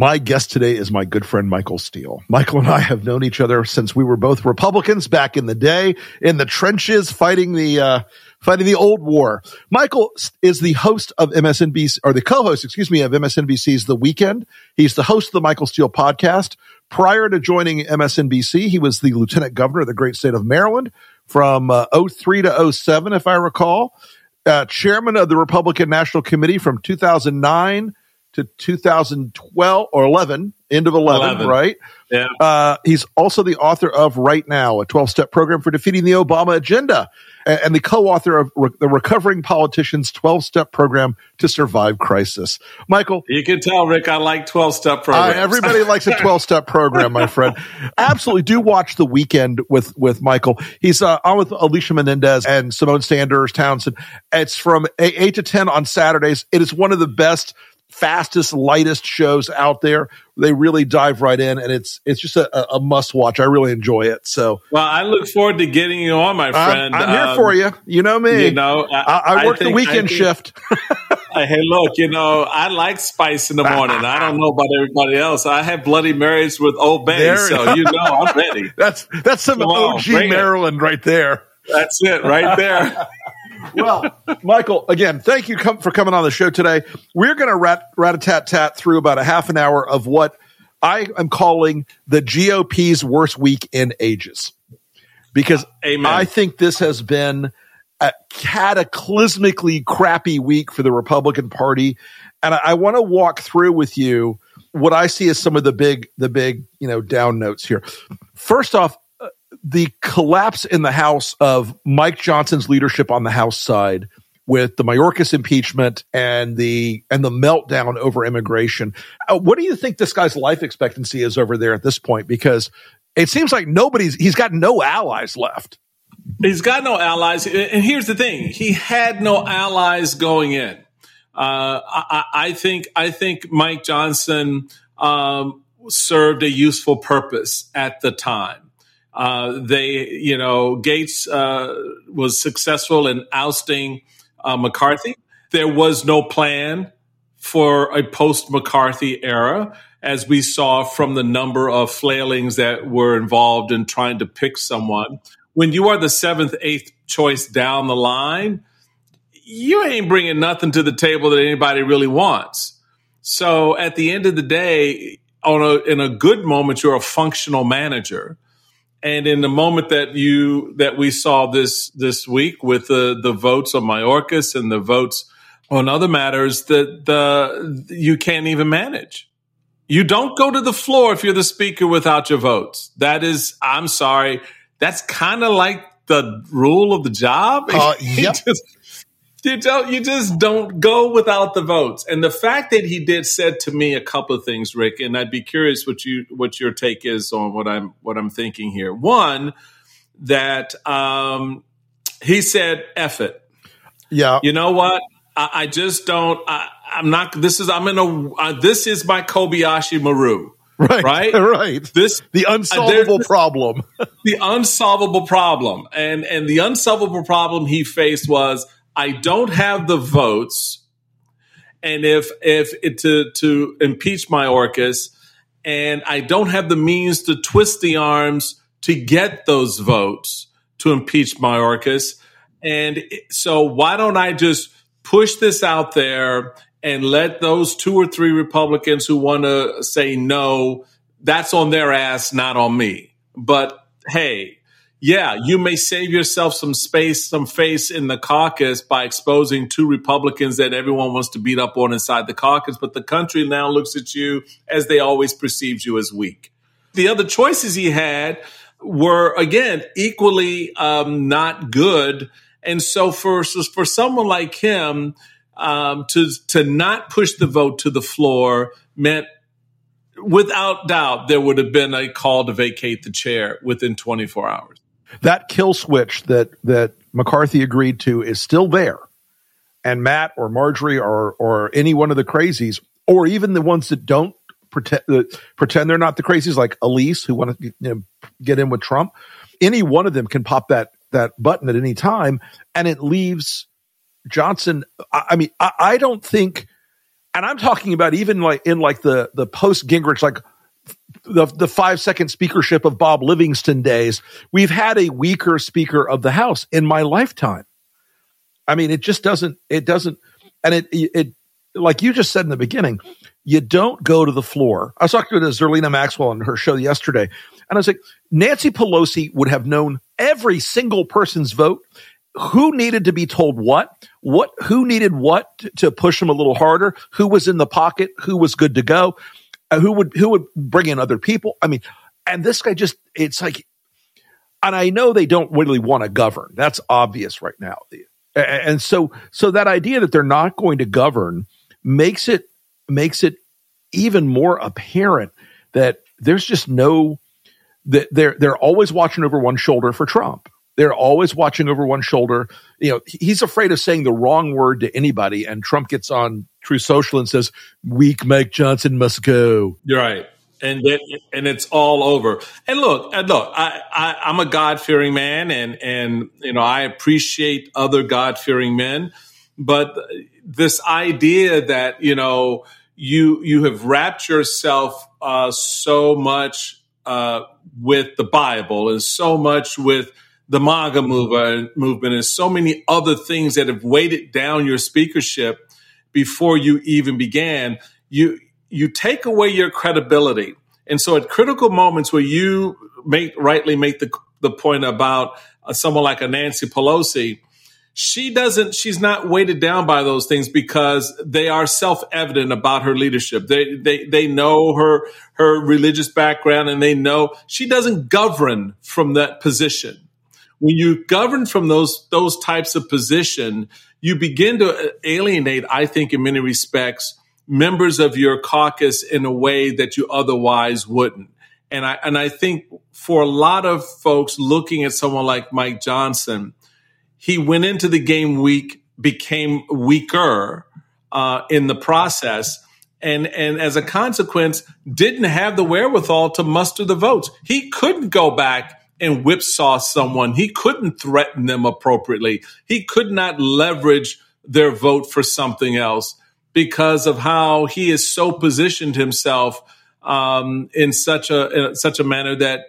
My guest today is my good friend Michael Steele. Michael and I have known each other since we were both Republicans back in the day in the trenches fighting the uh, fighting the old war. Michael is the host of MSNBC or the co-host, excuse me, of MSNBC's The Weekend. He's the host of the Michael Steele podcast. Prior to joining MSNBC, he was the lieutenant governor of the great state of Maryland from uh, 03 to 07, if I recall. Uh, chairman of the Republican National Committee from 2009 to 2012 or 11, end of 11, 11. right? Yeah. Uh, he's also the author of Right Now, a 12 step program for defeating the Obama agenda, and, and the co author of Re- the Recovering Politicians 12 step program to survive crisis. Michael, You can tell, Rick, I like 12 step uh, programs. everybody likes a 12 step program, my friend. Absolutely. Do watch the weekend with, with Michael. He's uh, on with Alicia Menendez and Symone Sanders Townsend. It's from 8 to 10 on Saturdays. It is one of the best, fastest, lightest shows out there. They really dive right in and it's, it's just a, a must watch. I really enjoy it. So well, I look forward to getting you on, my I'm, friend. I'm here Um, for you. You know me. You know, I, I work the think- weekend I think- shift. Hey, look, you know, I like spice in the morning. I don't know about everybody else. I have Bloody Marys with Old Bay, There- so you know I'm ready. That's, that's some Come on, OG it. Maryland right there. That's it right there. well, Michael, again, thank you com- for coming on the show today. We're going to rat rat a tat tat through about a half an hour of what I am calling the GOP's worst week in ages, because Amen. I think this has been a cataclysmically crappy week for the Republican Party, and I, I want to walk through with you what I see as some of the big the big you know down notes here. First off, the collapse in the House of Mike Johnson's leadership on the House side with the Mayorkas impeachment and the and the meltdown over immigration. Uh, what do you think this guy's life expectancy is over there at this point? Because it seems like nobody's he's got no allies left. He's got no allies. And here's the thing: he had no allies going in. Uh, I, I think I think Mike Johnson um, served a useful purpose at the time. Uh, they, you know, Gaetz uh, was successful in ousting uh, McCarthy. There was no plan for a post McCarthy era, as we saw from the number of flailings that were involved in trying to pick someone. When you are the seventh, eighth choice down the line, you ain't bringing nothing to the table that anybody really wants. So at the end of the day, on a, in a good moment, you're a functional manager. And in the moment that you that we saw this this week with the the votes on Mayorkas and the votes on other matters, that the you can't even manage. You don't go to the floor if you're the speaker without your votes. That is, I'm sorry, that's kind of like the rule of the job. Uh, yep. just- you don't you just don't go without the votes. And the fact that he did said to me a couple of things rick and i'd be curious what you what your take is on what i'm what i'm thinking here. One that um he said F it. Yeah, you know what? I, I just don't I, i'm not this is i'm in a uh, this is my kobayashi maru. Right, right? right. this The unsolvable there's- problem. the unsolvable problem. And and the unsolvable problem he faced was i don't have the votes. And if if it, to to impeach Mayorkas and i don't have the means to twist the arms to get those votes to impeach my Mayorkas and so why don't i just push this out there and let those two or three republicans who want to say no that's on their ass not on me. But hey yeah, you may save yourself some space, some face in the caucus by exposing two Republicans that everyone wants to beat up on inside the caucus, but the country now looks at you as they always perceived you as weak. The other choices he had were, again, equally um, not good. And so for, for someone like him, um, to, to not push the vote to the floor meant without doubt there would have been a call to vacate the chair within 24 hours. That kill switch that that McCarthy agreed to is still there. And Matt or Marjorie or or any one of the crazies or even the ones that don't pretend uh, pretend they're not the crazies like Elise who want to you know, get in with Trump, any one of them can pop that that button at any time and it leaves Johnson I, I mean I, I don't think and I'm talking about even like in like the the post Gingrich, like the the five second speakership of Bob Livingston days, we've had a weaker Speaker of the House in my lifetime. I mean, it just doesn't. It doesn't, and it it like you just said in the beginning, you don't go to the floor. I was talking to Zerlina Maxwell on her show yesterday, and I was like, Nancy Pelosi would have known every single person's vote who needed to be told what, what, who needed what to push them a little harder, who was in the pocket, who was good to go, Uh, who would, who would bring in other people. I mean, and this guy just, it's like, and I know they don't really want to govern. That's obvious right now. And so, so that idea that they're not going to govern makes it, makes it even more apparent that there's just no, that they're, they're always watching over one shoulder for Trump they're always watching over one shoulder. You know, he's afraid of saying the wrong word to anybody. And Trump gets on Truth Social and says, weak Mike Johnson must go. You're right. And it, and it's all over. And look, and look, I, I, I'm a God fearing man and, and, you know, I appreciate other God fearing men, but this idea that, you know, you, you have wrapped yourself, uh, so much, uh, with the Bible and so much with, the MAGA movement, movement and so many other things that have weighted down your speakership before you even began, you you take away your credibility. And so at critical moments where you make rightly make the the point about uh, someone like a Nancy Pelosi, she doesn't she's not weighted down by those things because they are self-evident about her leadership they they they know her her religious background and they know she doesn't govern from that position when you govern from those those types of position, you begin to alienate, I think, in many respects, members of your caucus in a way that you otherwise wouldn't. And I and I think for a lot of folks looking at someone like Mike Johnson, he went into the game weak, became weaker uh, in the process, and and as a consequence, didn't have the wherewithal to muster the votes. He couldn't go back and whipsaw someone. He couldn't threaten them appropriately. He could not leverage their vote for something else because of how he has so positioned himself um, in such a such a manner that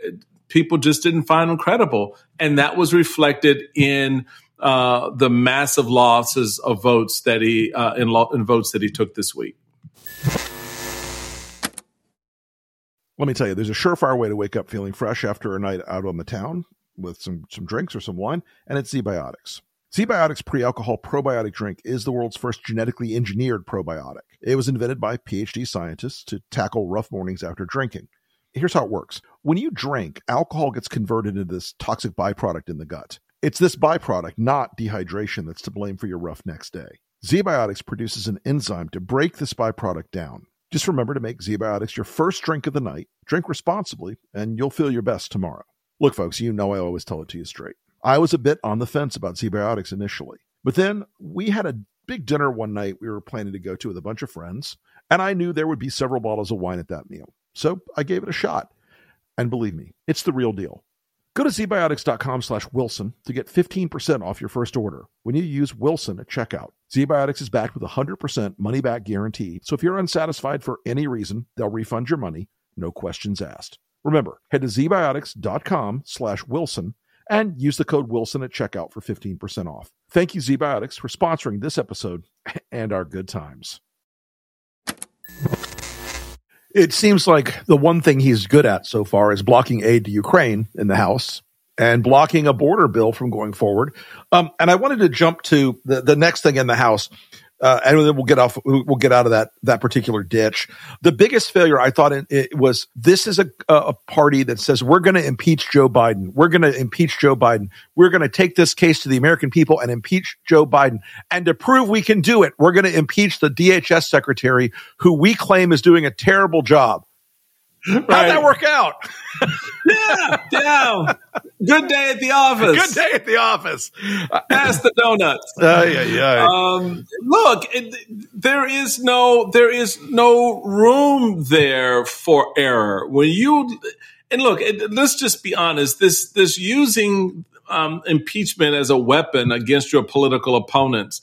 people just didn't find him credible, and that was reflected in uh, the massive losses of votes that he uh, in, lo- in votes that he took this week. Let me tell you, there's a surefire way to wake up feeling fresh after a night out on the town with some some drinks or some wine, and it's ZBiotics. ZBiotics pre-alcohol probiotic drink is the world's first genetically engineered probiotic. It was invented by PhD scientists to tackle rough mornings after drinking. Here's how it works. When you drink, alcohol gets converted into this toxic byproduct in the gut. It's this byproduct, not dehydration, that's to blame for your rough next day. ZBiotics produces an enzyme to break this byproduct down. Just remember to make ZBiotics your first drink of the night. Drink responsibly, and you'll feel your best tomorrow. Look, folks, you know I always tell it to you straight. I was a bit on the fence about ZBiotics initially, but then we had a big dinner one night we were planning to go to with a bunch of friends, and I knew there would be several bottles of wine at that meal. So I gave it a shot. And believe me, it's the real deal. Go to zbiotics.com slash Wilson to get 15% off your first order when you use Wilson at checkout. ZBiotics is backed with a 100% money back guarantee. So if you're unsatisfied for any reason, they'll refund your money, no questions asked. Remember, head to zbiotics.com slash Wilson and use the code Wilson at checkout for 15% off. Thank you, ZBiotics, for sponsoring this episode and our good times. It seems like the one thing he's good at so far is blocking aid to Ukraine in the House. and blocking a border bill from going forward. Um, and I wanted to jump to the, the next thing in the House. Uh, and then we'll get off. We'll get out of that that particular ditch. The biggest failure I thought it, it was this is a a party that says we're going to impeach Joe Biden. We're going to impeach Joe Biden. We're going to take this case to the American people and impeach Joe Biden. And to prove we can do it, we're going to impeach the DHS secretary who we claim is doing a terrible job. How'd that work out? yeah, yeah. Good day at the office. Good day at the office. Pass the donuts. Uh, yeah, yeah. Um, look, it, there is no there is no room there for error when you and look. It, let's just be honest. This this using um, impeachment as a weapon against your political opponents.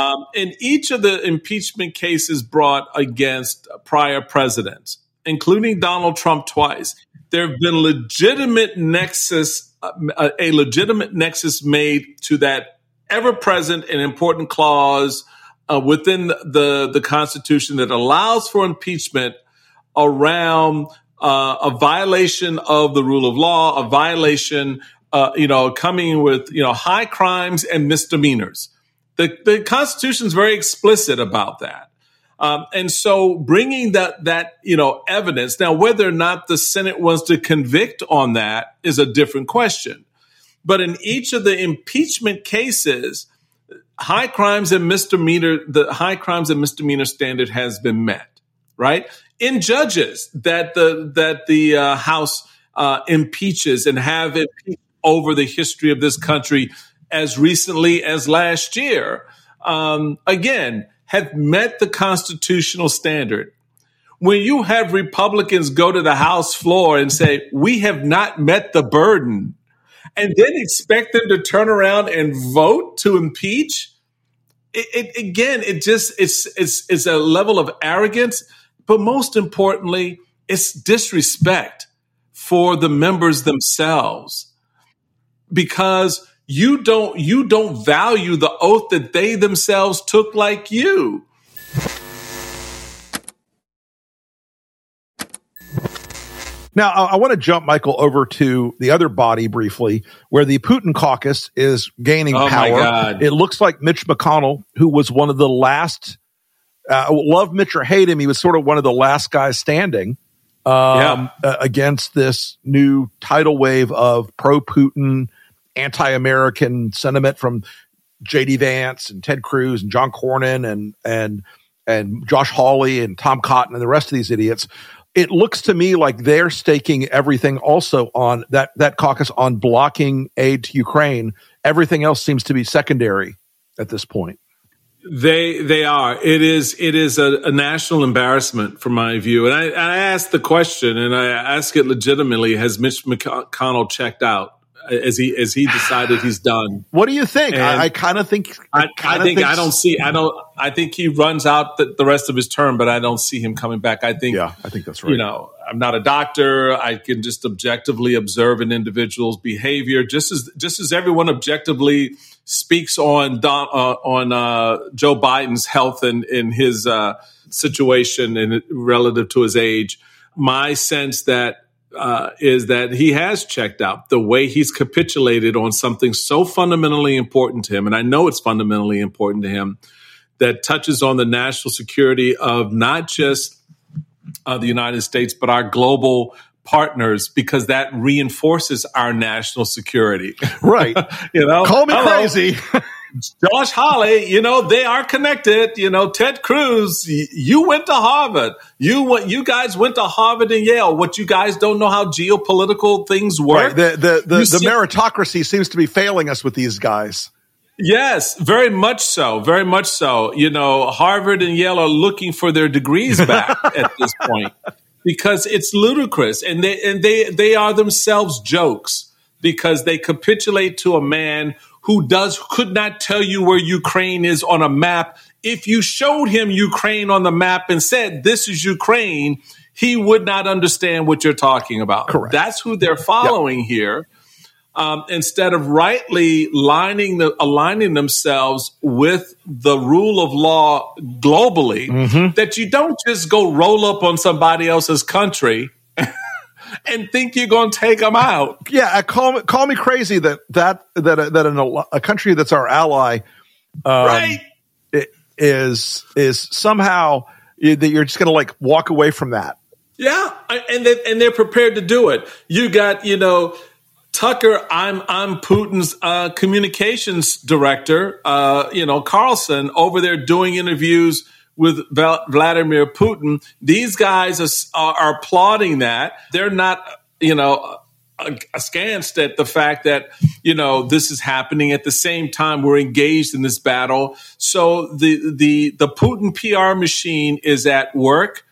Um, in each of the impeachment cases brought against prior presidents, including Donald Trump twice, there have been legitimate nexus, uh, a legitimate nexus made to that ever present and important clause uh, within the, the Constitution that allows for impeachment around uh, a violation of the rule of law, a violation, uh, you know, coming with, you know, high crimes and misdemeanors. The, the Constitution is very explicit about that. Um, and so bringing that, that, you know, evidence now, whether or not the Senate wants to convict on that is a different question. But in each of the impeachment cases, high crimes and misdemeanor, the high crimes and misdemeanor standard has been met, right? In judges that the, that the uh, House uh, impeaches and have it over the history of this country as recently as last year. Um, again, have met the constitutional standard. When you have Republicans go to the House floor and say, we have not met the burden, and then expect them to turn around and vote to impeach, it, it, again, it just, it's, it's, it's a level of arrogance, but most importantly, it's disrespect for the members themselves because you don't you don't value the oath that they themselves took like you. Now, I, want to jump, Michael, over to the other body briefly, where the Putin caucus is gaining oh power. It looks like Mitch McConnell, who was one of the last, uh, love Mitch or hate him, he was sort of one of the last guys standing um, yeah. against this new tidal wave of pro Putin anti-American sentiment from J.D. Vance and Ted Cruz and John Cornyn and and and Josh Hawley and Tom Cotton and the rest of these idiots. It looks to me like they're staking everything also on that that caucus on blocking aid to Ukraine. Everything else seems to be secondary at this point. They they are. It is it is a, a national embarrassment from my view. And I, I asked the question, and I ask it legitimately: Has Mitch McConnell checked out? As he as he decided he's done. What do you think? And I, I kind of think. I, I, think I don't see. I don't. I think he runs out the, the, rest of his term, but I don't see him coming back. I think. Yeah, I think that's right. You know, I'm not a doctor. I can just objectively observe an individual's behavior, just as just as everyone objectively speaks on Don, uh, on uh, Joe Biden's health and in his uh, situation and relative to his age. My sense that uh, is that he has checked out the way he's capitulated on something so fundamentally important to him. And I know it's fundamentally important to him that touches on the national security of not just uh, the United States, but our global partners because that reinforces our national security. Right. you know, call me Hello. crazy. Josh Hawley, you know, they are connected. You know, Ted Cruz, you went to Harvard. You went, you guys went to Harvard and Yale. What you guys don't know how geopolitical things work. Right. The, the, the, the see- meritocracy seems to be failing us with these guys. Yes, very much so. Very much so. You know, Harvard and Yale are looking for their degrees back at this point because it's ludicrous and they, and they, they are themselves jokes because they capitulate to a man who does could not tell you where Ukraine is on a map. If you showed him Ukraine on the map and said this is Ukraine, he would not understand what you're talking about. Correct. That's who they're following yep. here. Um, instead of rightly lining the, aligning themselves with the rule of law globally, mm-hmm. that you don't just go roll up on somebody else's country and think you're going to take them out. Yeah, uh, call me call me crazy that that that uh, that an, a country that's our ally, um, right? Is is somehow that you're just going to like walk away from that. Yeah, and they, and they're prepared to do it. You got you know Tucker. I'm I'm Putin's uh, communications director. Uh, you know Carlson over there doing interviews with Vladimir Putin. These guys are, are applauding that. They're not you know askance at the fact that you know this is happening at the same time we're engaged in this battle. So the the the Putin PR machine is at work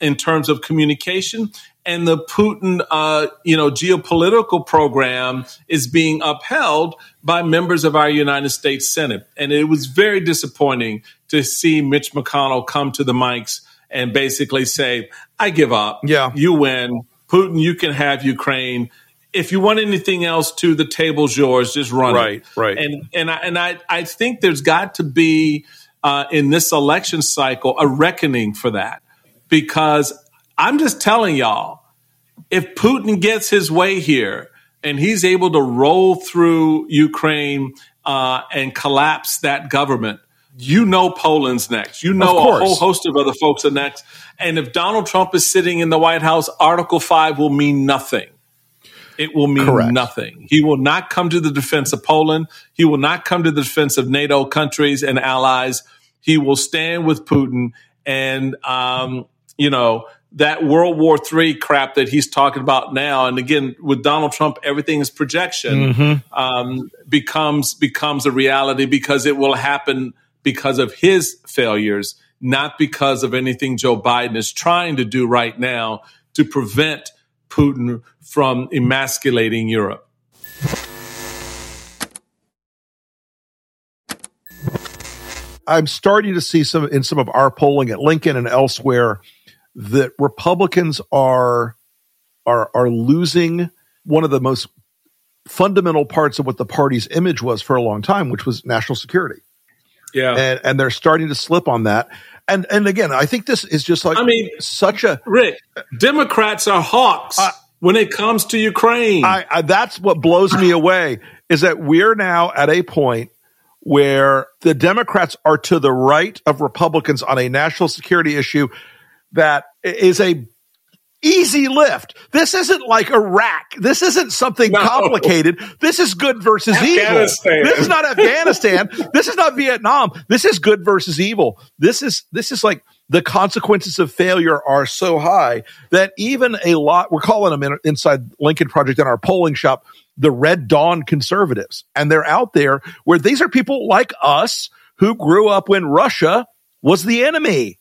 in terms of communication, and the Putin uh, you know geopolitical program is being upheld by members of our United States Senate, and it was very disappointing to see Mitch McConnell come to the mics and basically say, "I give up. Yeah, you win." Putin, you can have Ukraine if you want anything else to the table's yours just run right it. right and and i and i, I think there's got to be uh, in this election cycle a reckoning for that because i'm just telling y'all if putin gets his way here and he's able to roll through ukraine uh, and collapse that government you know Poland's next. You know a whole host of other folks are next. And if Donald Trump is sitting in the White House, Article 5 will mean nothing it will mean Correct. nothing. He will not come to the defense of Poland. He will not come to the defense of NATO countries and allies. He will stand with Putin and, um, you know, that World War III crap that he's talking about now, and again with Donald Trump, everything is projection mm-hmm. um, becomes becomes a reality because it will happen because of his failures, not because of anything Joe Biden is trying to do right now to prevent Putin from emasculating Europe. I'm starting to see some in some of our polling at Lincoln and elsewhere that Republicans are are are losing one of the most fundamental parts of what the party's image was for a long time, which was national security. Yeah. And and they're starting to slip on that and and again, I think this is just like I mean, such a Rick. Democrats are hawks uh, when it comes to Ukraine. I, I, that's what blows me away is that we're now at a point where the Democrats are to the right of Republicans on a national security issue that is a easy lift. This isn't like Iraq. This isn't something no. complicated. This is good versus evil. This is not Afghanistan. this is not Vietnam. This is good versus evil. This is this is like the consequences of failure are so high that even a lot we're calling them in, inside Lincoln Project in our polling shop the Red Dawn conservatives, and they're out there where these are people like us who grew up when Russia was the enemy.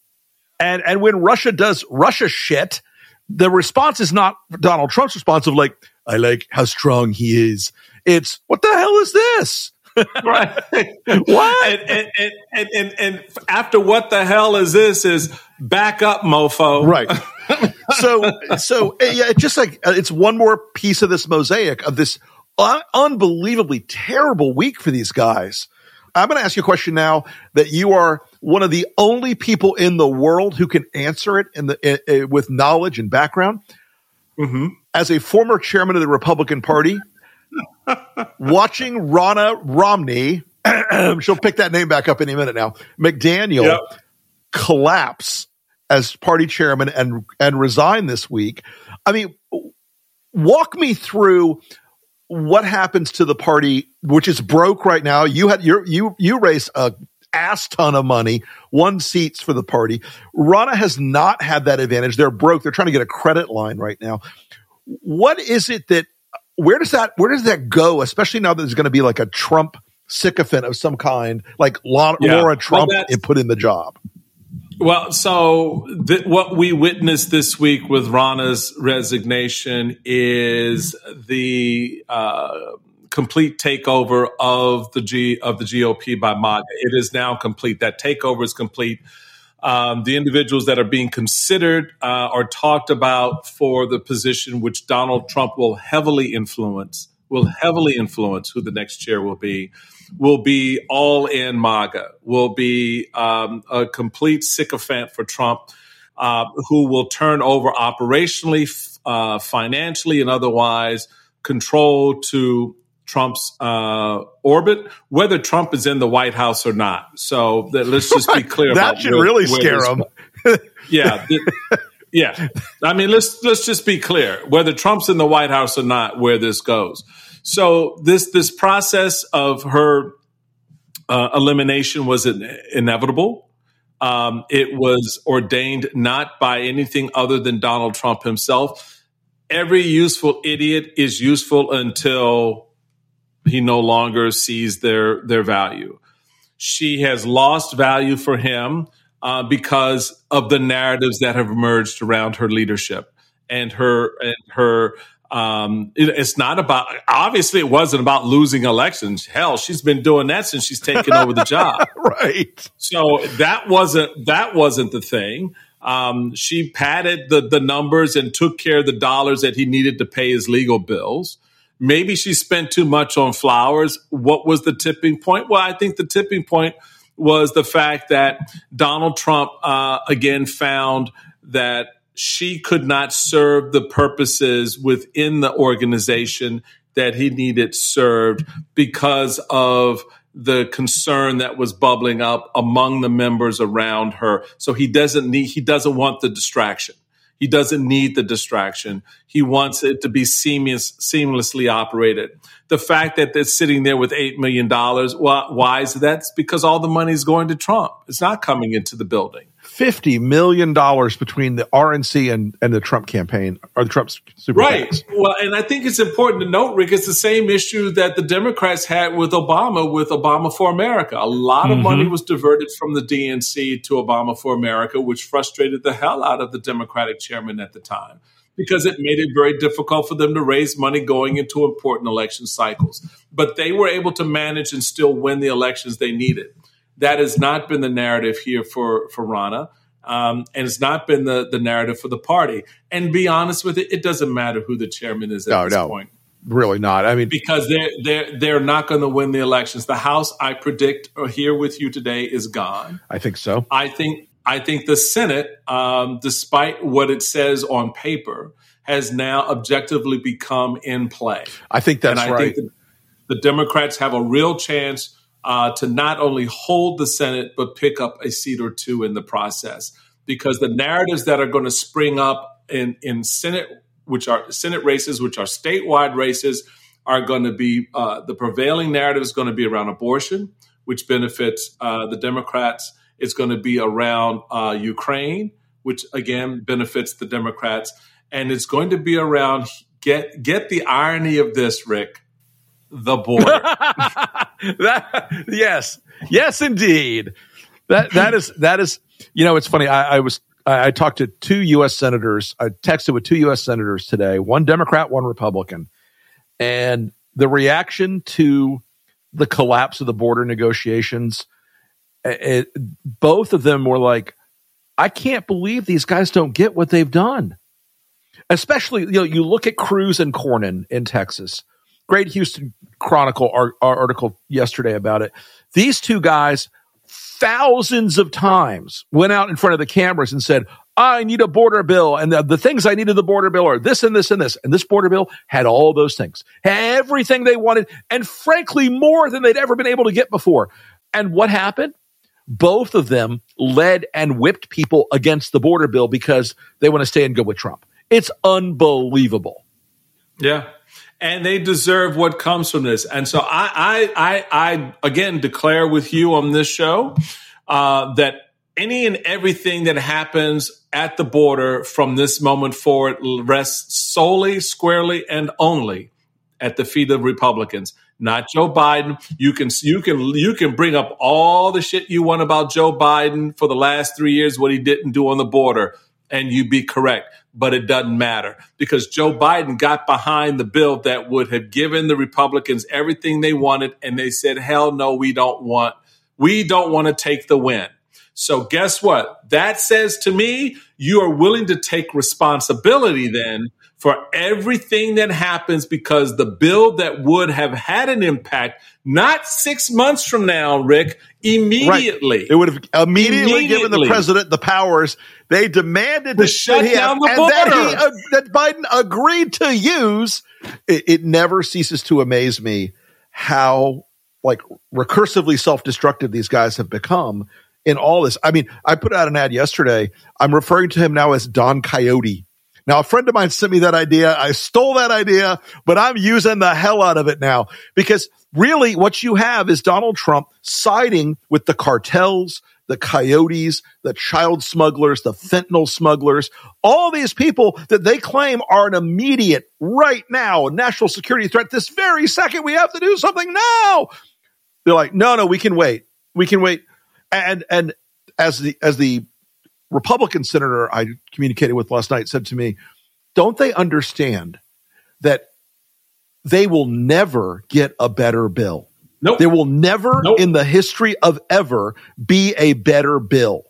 And, and when Russia does Russia shit, the response is not Donald Trump's response of like, I like how strong he is. It's what the hell is this? right. what? And and, and, and, and, after what the hell is this is back up, mofo. Right. so, so yeah, it's just like, uh, it's one more piece of this mosaic of this un- unbelievably terrible week for these guys. I'm going to ask you a question now that you are one of the only people in the world who can answer it in the with knowledge and background. Mm-hmm. As a former chairman of the Republican Party, watching Ronna Romney, she'll pick that name back up any minute now, McDaniel yep. collapse as party chairman and and resign this week. I mean, walk me through what happens to the party, which is broke right now? You had you you you raise a ass ton of money, won seats for the party. Ronna has not had that advantage. They're broke. They're trying to get a credit line right now. What is it that where does that where does that go? Especially now that there's going to be like a Trump sycophant of some kind, like Laura, yeah. Laura Trump, well, put in the job. Well, so th- what we witnessed this week with Ronna's resignation is the uh, complete takeover of the G of the GOP by MAGA. It is now complete. That takeover is complete. Um, the individuals that are being considered uh, or talked about for the position, which Donald Trump will heavily influence, will heavily influence who the next chair will be will be all in MAGA, will be um, a complete sycophant for Trump, uh, who will turn over operationally uh, financially and otherwise control to Trump's uh, orbit, whether Trump is in the White House or not. So that, let's just be clear. that should where, really where scare him. yeah, yeah. I mean, let's let's just be clear. Whether Trump's in the White House or not, where this goes. So this this process of her uh, elimination was in, inevitable. Um, it was ordained not by anything other than Donald Trump himself. Every useful idiot is useful until he no longer sees their their value. She has lost value for him uh, because of the narratives that have emerged around her leadership and her and her um, it, it's not about, obviously, it wasn't about losing elections. Hell, she's been doing that since she's taken over the job. right. So that wasn't, that wasn't the thing. Um, she padded the, the numbers and took care of the dollars that he needed to pay his legal bills. Maybe she spent too much on flowers. What was the tipping point? Well, I think the tipping point was the fact that Donald Trump, uh, again, found that she could not serve the purposes within the organization that he needed served because of the concern that was bubbling up among the members around her. So he doesn't need, he doesn't want the distraction. He doesn't need the distraction. He wants it to be seamless, seamlessly operated. The fact that they're sitting there with $8 million, why, why is that? Because all the money is going to Trump. It's not coming into the building fifty million dollars between the RNC and, and the Trump campaign or the Trump super right. PACs. Well, and I think it's important to note, Rick, it's the same issue that the Democrats had with Obama with Obama for America. A lot of mm-hmm. money was diverted from the DNC to Obama for America, which frustrated the hell out of the Democratic chairman at the time because it made it very difficult for them to raise money going into important election cycles. But they were able to manage and still win the elections they needed. That has not been the narrative here for for Ronna. Um, and it's not been the the narrative for the party. And be honest with it, it doesn't matter who the chairman is at no, this no, point. Really not. I mean, because they're they're they're not going to win the elections. The House, I predict, or here with you today, is gone. I think so. I think I think the Senate, um, despite what it says on paper, has now objectively become in play. I think that's and I right. Think the Democrats have a real chance uh, to not only hold the Senate, but pick up a seat or two in the process. Because the narratives that are going to spring up in, in Senate, which are Senate races, which are statewide races, are going to be uh, the prevailing narrative is going to be around abortion, which benefits uh, the Democrats. It's going to be around uh, Ukraine, which again benefits the Democrats, and it's going to be around get get the irony of this, Rick the border. that, yes, yes, indeed. That that is that is. You know, it's funny. I, I was I, I talked to two U.S. senators. I texted with two U.S. senators today. One Democrat, one Republican, and the reaction to the collapse of the border negotiations. It, both of them were like, "I can't believe these guys don't get what they've done." Especially, you know, you look at Cruz and Cornyn in Texas great Houston Chronicle our article yesterday about it. These two guys, thousands of times, went out in front of the cameras and said, I need a border bill. And the, the things I need in the border bill are this and this and this. And this border bill had all those things, everything they wanted, and frankly, more than they'd ever been able to get before. And what happened? Both of them led and whipped people against the border bill because they want to stay and go with Trump. It's unbelievable. Yeah and they deserve what comes from this. And so I, I, I, I again declare with you on this show uh, that any and everything that happens at the border from this moment forward rests solely, squarely, and only at the feet of Republicans, not Joe Biden. You can you can you can bring up all the shit you want about Joe Biden for the last three years, what he didn't do on the border and you be correct. But it doesn't matter because Joe Biden got behind the bill that would have given the Republicans everything they wanted. And they said, hell no, we don't want, we don't want to take the win. So guess what? That says to me, you are willing to take responsibility then for everything that happens because the bill that would have had an impact, not six months from now, Rick, immediately. Right. It would have immediately, immediately, given the president the powers they demanded to shut down the and border. That, he, uh, that Biden agreed to use. It, it never ceases to amaze me how like recursively self-destructive these guys have become in all this. I mean, I put out an ad yesterday. I'm referring to him now as Don Coyote. Now, a friend of mine sent me that idea. I stole that idea, but I'm using the hell out of it now because really what you have is Donald Trump siding with the cartels, the coyotes, the child smugglers, the fentanyl smugglers, all these people that they claim are an immediate right now national security threat. This very second, we have to do something now. They're like, no, no, we can wait. We can wait. And, and as the, as the Republican senator I communicated with last night said to me, don't they understand that they will never get a better bill? Nope. There will never nope. in the history of ever be a better bill.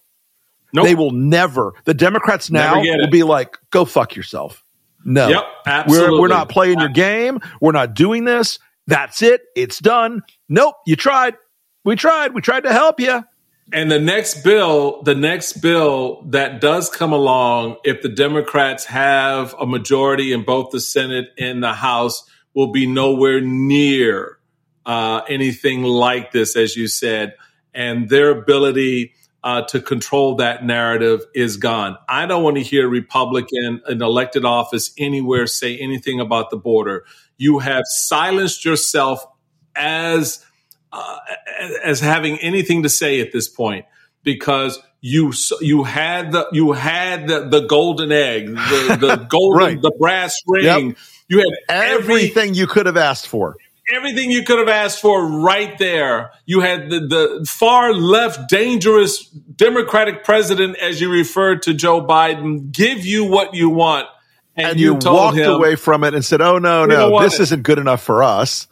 Nope. They will never. The Democrats now will be like, go fuck yourself. No. Yep, absolutely. We're, we're not playing your game. We're not doing this. That's it. It's done. Nope. You tried. We tried. We tried to help you. And the next bill, the next bill that does come along, if the Democrats have a majority in both the Senate and the House, will be nowhere near uh, anything like this, as you said. And their ability uh, to control that narrative is gone. I don't want to hear Republican in elected office anywhere say anything about the border. You have silenced yourself as uh, as having anything to say at this point because you you had the you had the, the golden egg, the, the golden right. the brass ring. Yep. You had everything every, you could have asked for. Everything you could have asked for right there. You had the, the far left dangerous Democratic president, as you referred to Joe Biden, give you what you want. And, and you, you walked him, away from it and said, Oh no, no, this isn't good enough for us.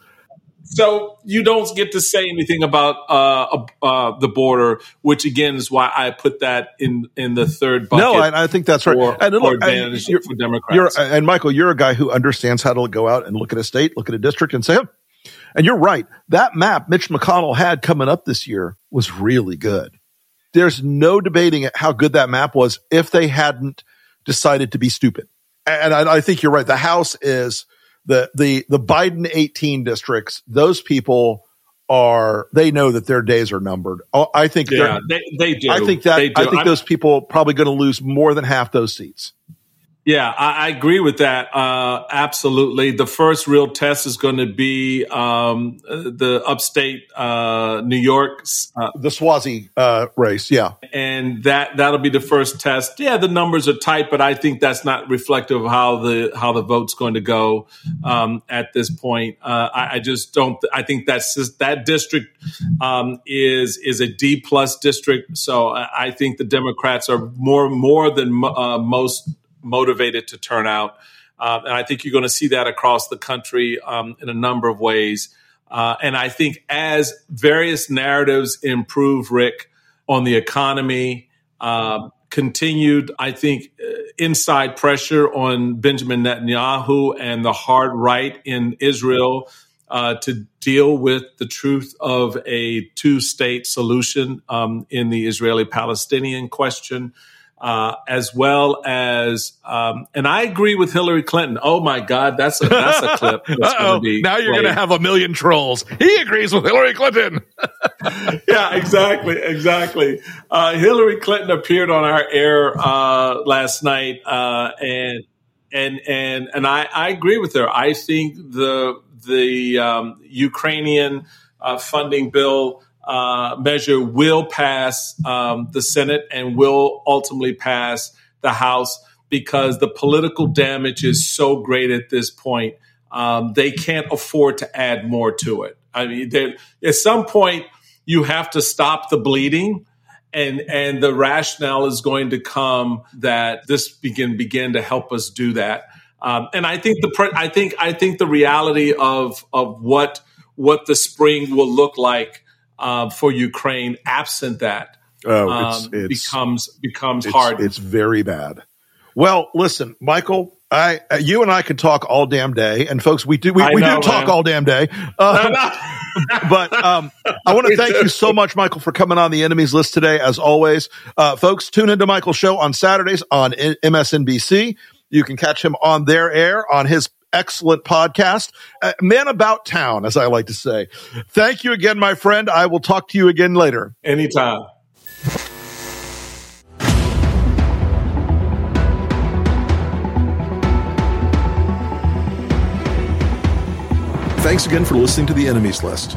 So you don't get to say anything about uh, uh, the border, which again is why I put that in in the third bucket. No, I, I think that's right. For, and look, advantage for Democrats. You're, and Michael, you're a guy who understands how to go out and look at a state, look at a district, and say, oh. and you're right. That map Mitch McConnell had coming up this year was really good. There's no debating how good that map was if they hadn't decided to be stupid. And I, I think you're right. The House is the the the Biden 18 districts, those people are they know that their days are numbered. Oh, I think yeah, they, they do. I think that I think I'm, those people probably going to lose more than half those seats. Yeah, I, I agree with that. Uh, absolutely. The first real test is going to be um, the upstate uh, New York, uh, the Suozzi uh, race. Yeah, and that that'll be the first test. Yeah, the numbers are tight, but I think that's not reflective of how the how the vote's going to go um, at this point. Uh, I, I, just don't. I think that's just, that district um, is is a D plus district. So I, I think the Democrats are more more than uh, most motivated to turn out. Uh, and I think you're going to see that across the country um, in a number of ways. Uh, and I think as various narratives improve, Rick, on the economy, uh, continued, I think, uh, inside pressure on Benjamin Netanyahu and the hard right in Israel uh, to deal with the truth of a two state solution um, in the Israeli Palestinian question uh, as well as, um, and I agree with Hillary Clinton. Oh my God, that's a that's a clip. That's be now you're going to have a million trolls. He agrees with Hillary Clinton. yeah, exactly, exactly. Uh, Hillary Clinton appeared on our air uh, last night, uh, and and and and I, I agree with her. I think the the um, Ukrainian uh, funding bill uh, measure will pass um, the Senate and will ultimately pass the House because the political damage is so great at this point. Um, they can't afford to add more to it. I mean, at some point, you have to stop the bleeding. And, and the rationale is going to come that this begin begin to help us do that. Um, and I think the I think I think the reality of of what what the spring will look like uh, for Ukraine. Absent that, oh, it's, um, it's, becomes becomes it's, hard. It's very bad. Well, listen, Michael. I, uh, you and I could talk all damn day, and folks, we do we, we know, do talk man. all damn day. Uh, but um, I want to thank you so much, Michael, for coming on the enemies list today. As always, uh, folks, tune into Michael's show on Saturdays on MSNBC. You can catch him on their air on his excellent podcast, uh, Man About Town, as I like to say. Thank you again, my friend. I will talk to you again later. Anytime. Thanks again for listening to the enemies list.